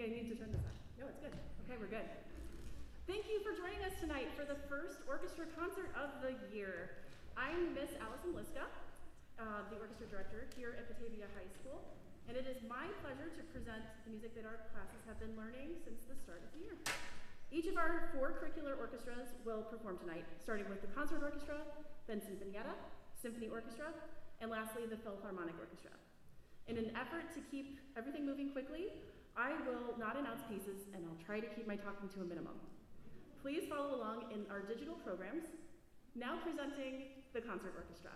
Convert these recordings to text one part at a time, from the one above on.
I think I need to turn this on. No, it's good. Okay, we're good. Thank you for joining us tonight for the first orchestra concert of the year. I'm Miss Allison Liska, uh, the orchestra director here at Batavia High School, and it is my pleasure to present the music that our classes have been learning since the start of the year. Each of our four curricular orchestras will perform tonight, starting with the concert orchestra, then Sinfonietta, symphony orchestra, and lastly the Philharmonic Orchestra. In an effort to keep everything moving quickly, I will not announce pieces and I'll try to keep my talking to a minimum. Please follow along in our digital programs. Now presenting the concert orchestra.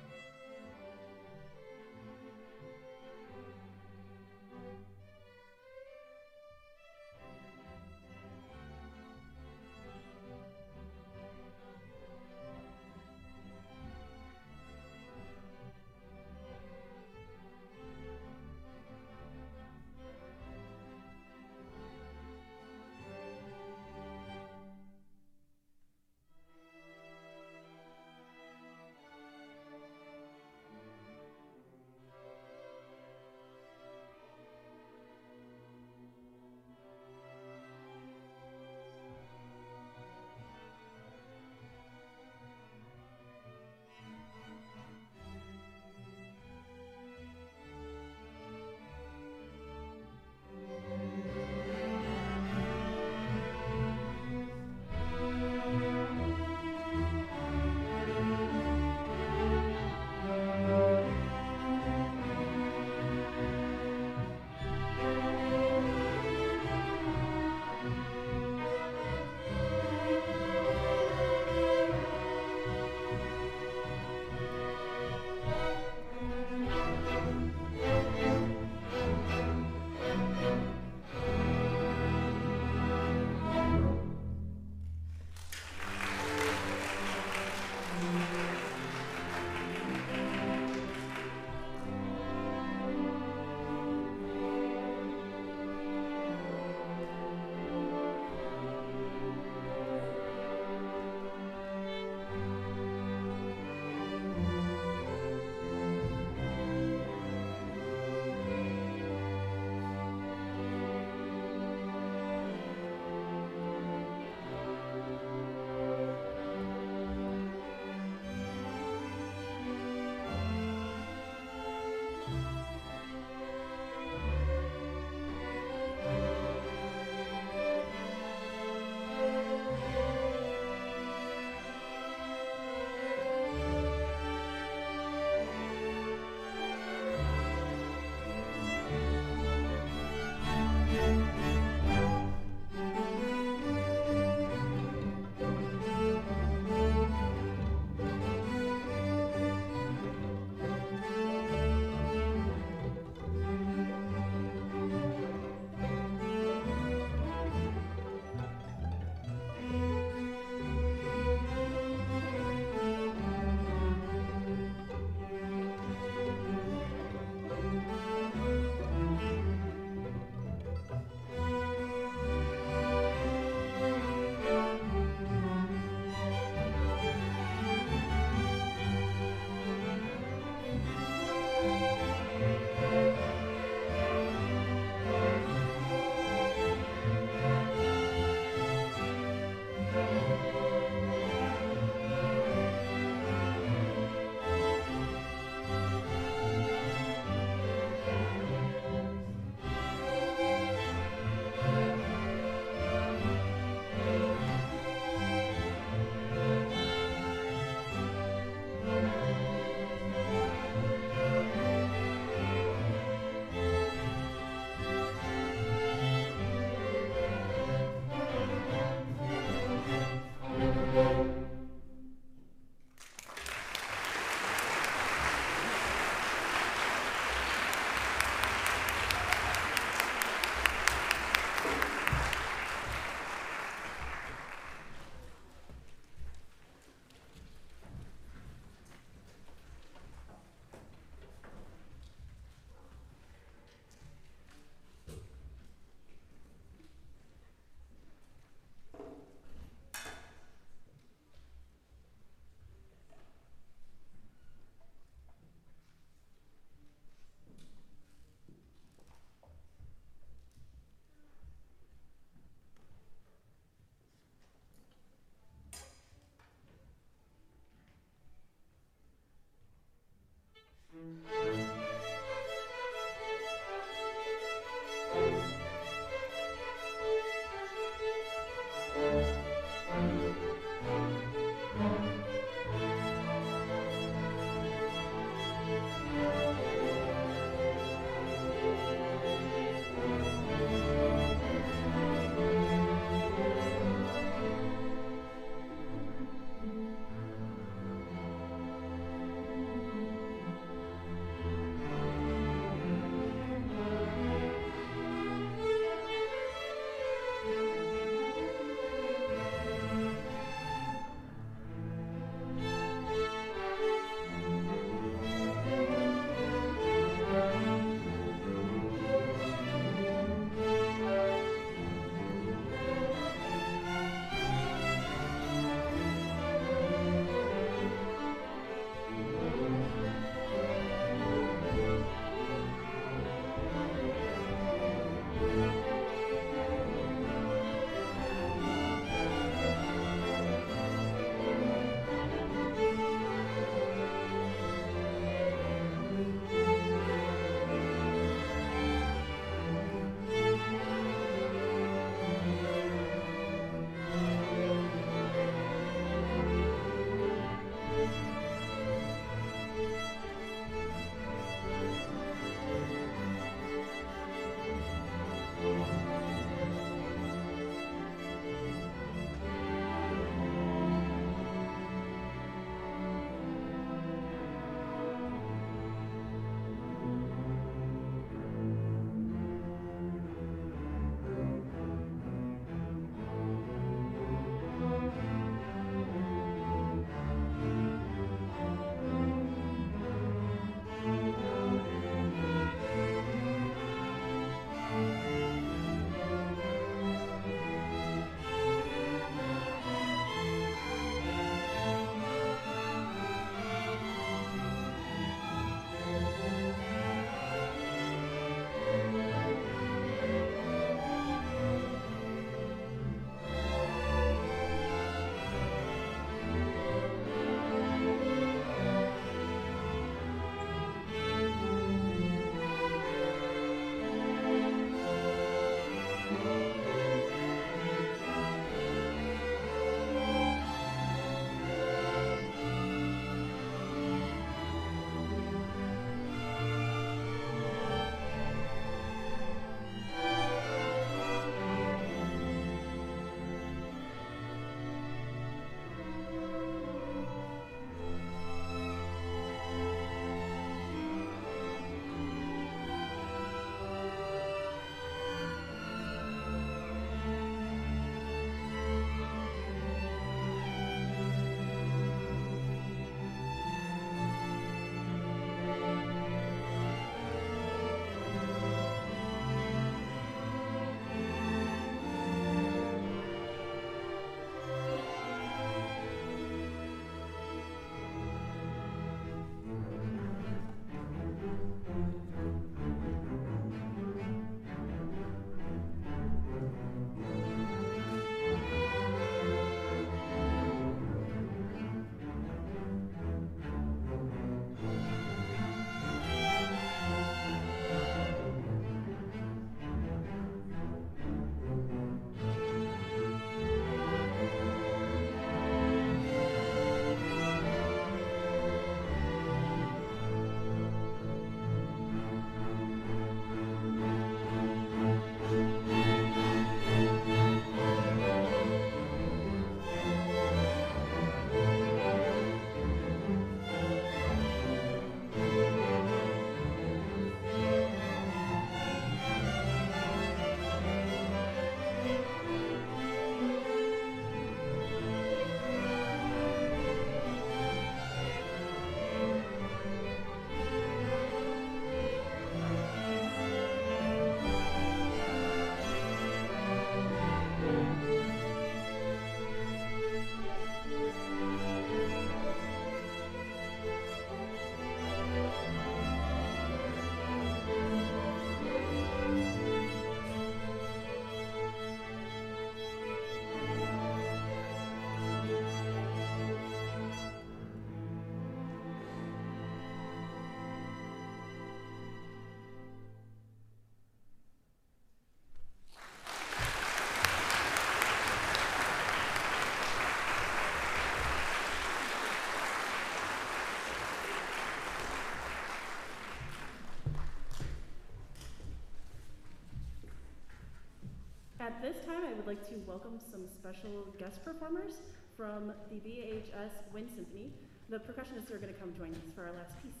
At this time, I would like to welcome some special guest performers from the BHS Wind Symphony. The percussionists are going to come join us for our last piece.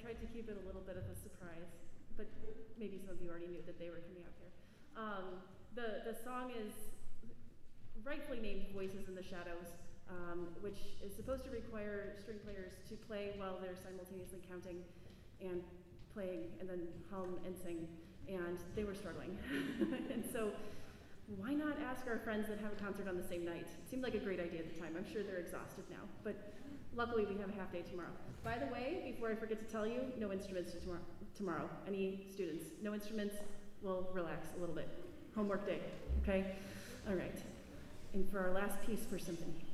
Tried to keep it a little bit of a surprise, but maybe some of you already knew that they were coming out here. Um, the, the song is rightfully named Voices in the Shadows, um, which is supposed to require string players to play while they're simultaneously counting and playing and then hum and sing. And they were struggling. and so why not ask our friends that have a concert on the same night? It seemed like a great idea at the time. I'm sure they're exhausted now, but luckily we have a half day tomorrow. By the way, before I forget to tell you, no instruments tomorrow. tomorrow. Any students? No instruments? We'll relax a little bit. Homework day, okay? All right. And for our last piece for symphony.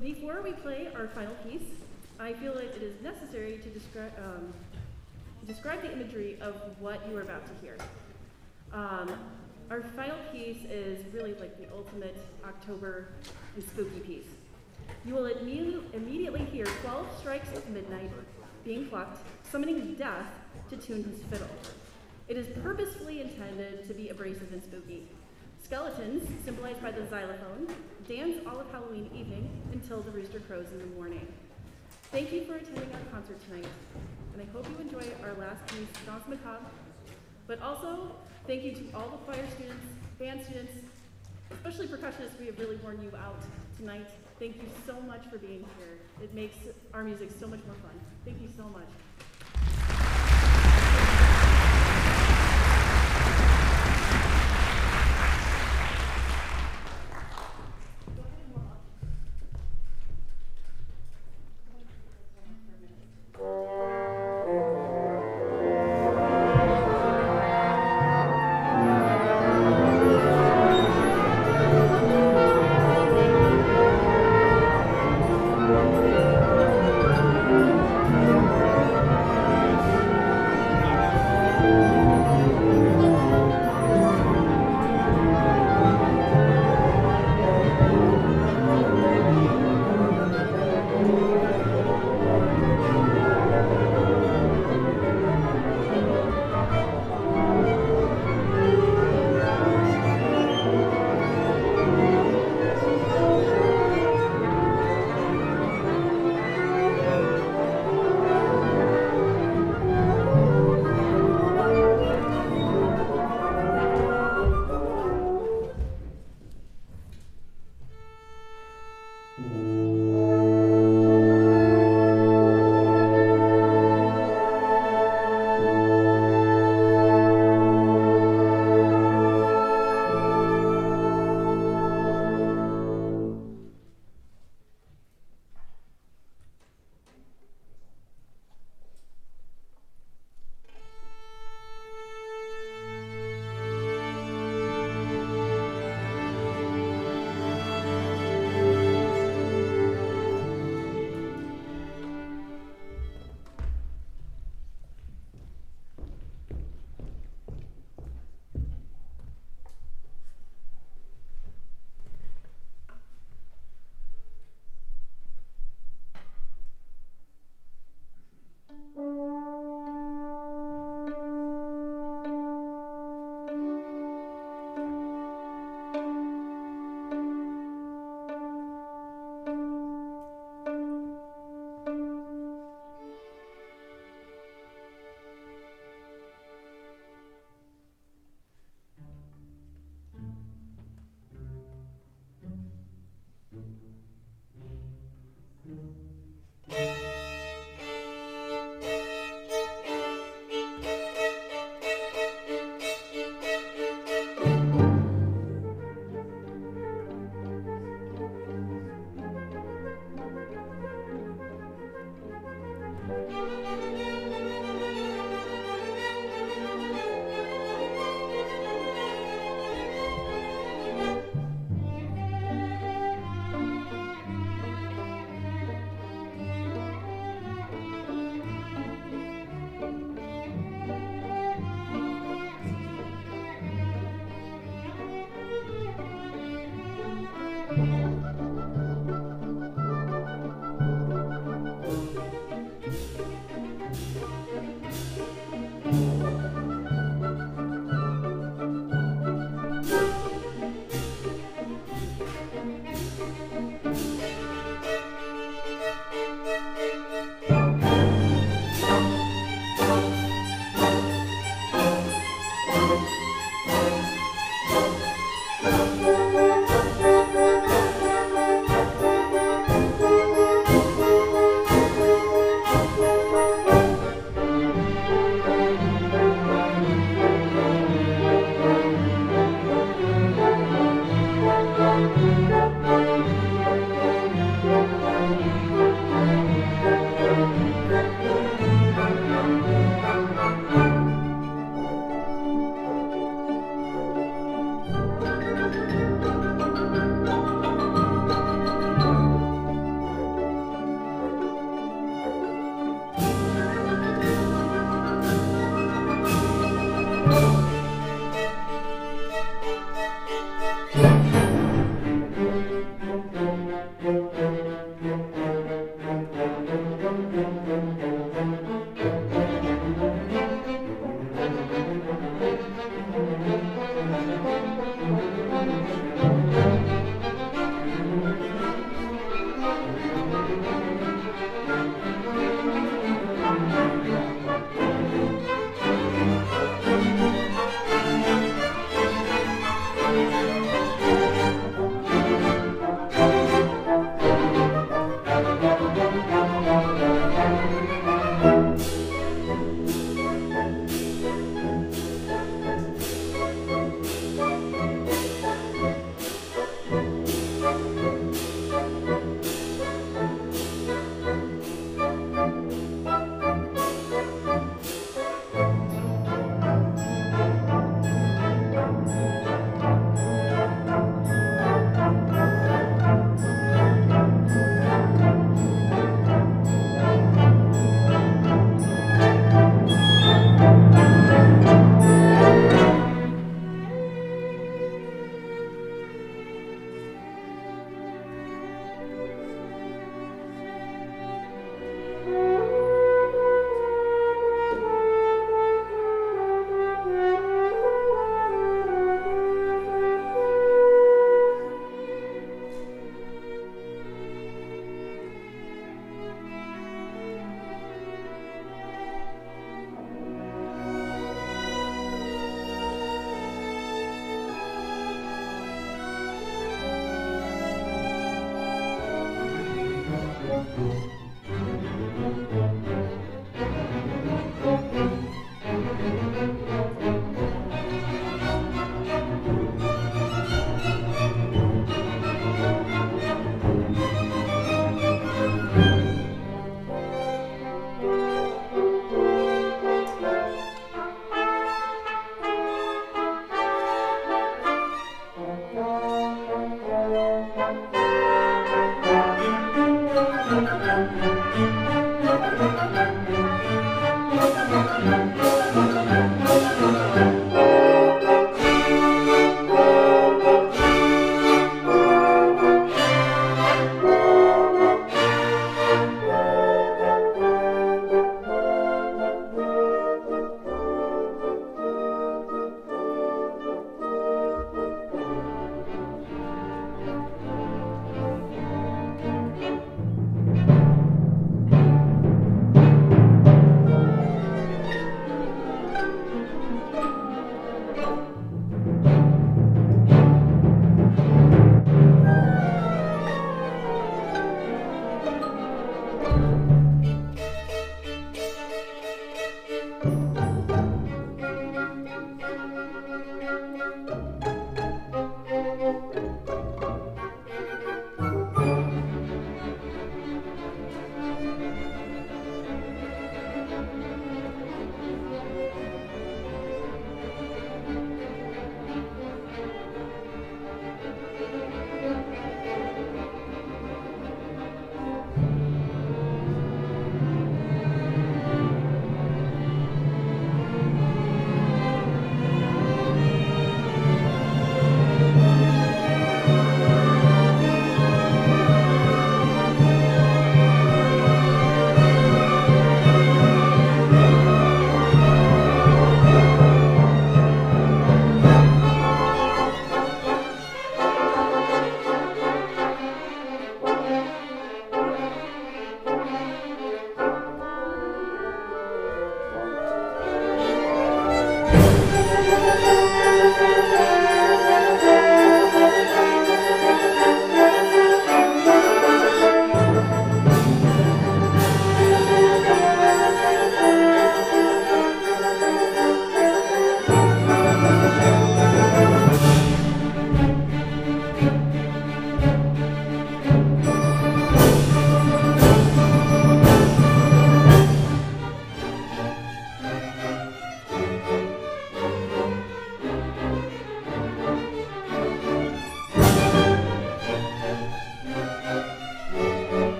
Before we play our final piece, I feel like it is necessary to describe um, describe the imagery of what you are about to hear. Um, our final piece is really like the ultimate October and spooky piece. You will imme- immediately hear 12 strikes of midnight being plucked, summoning death to tune his fiddle. It is purposefully intended to be abrasive and spooky. Skeletons, symbolized by the xylophone, dance all of Halloween evening until the rooster crows in the morning. Thank you for attending our concert tonight, and I hope you enjoy our last piece, Danse Macabre. But also, thank you to all the choir students, band students, especially percussionists, we have really worn you out tonight. Thank you so much for being here. It makes our music so much more fun. Thank you so much.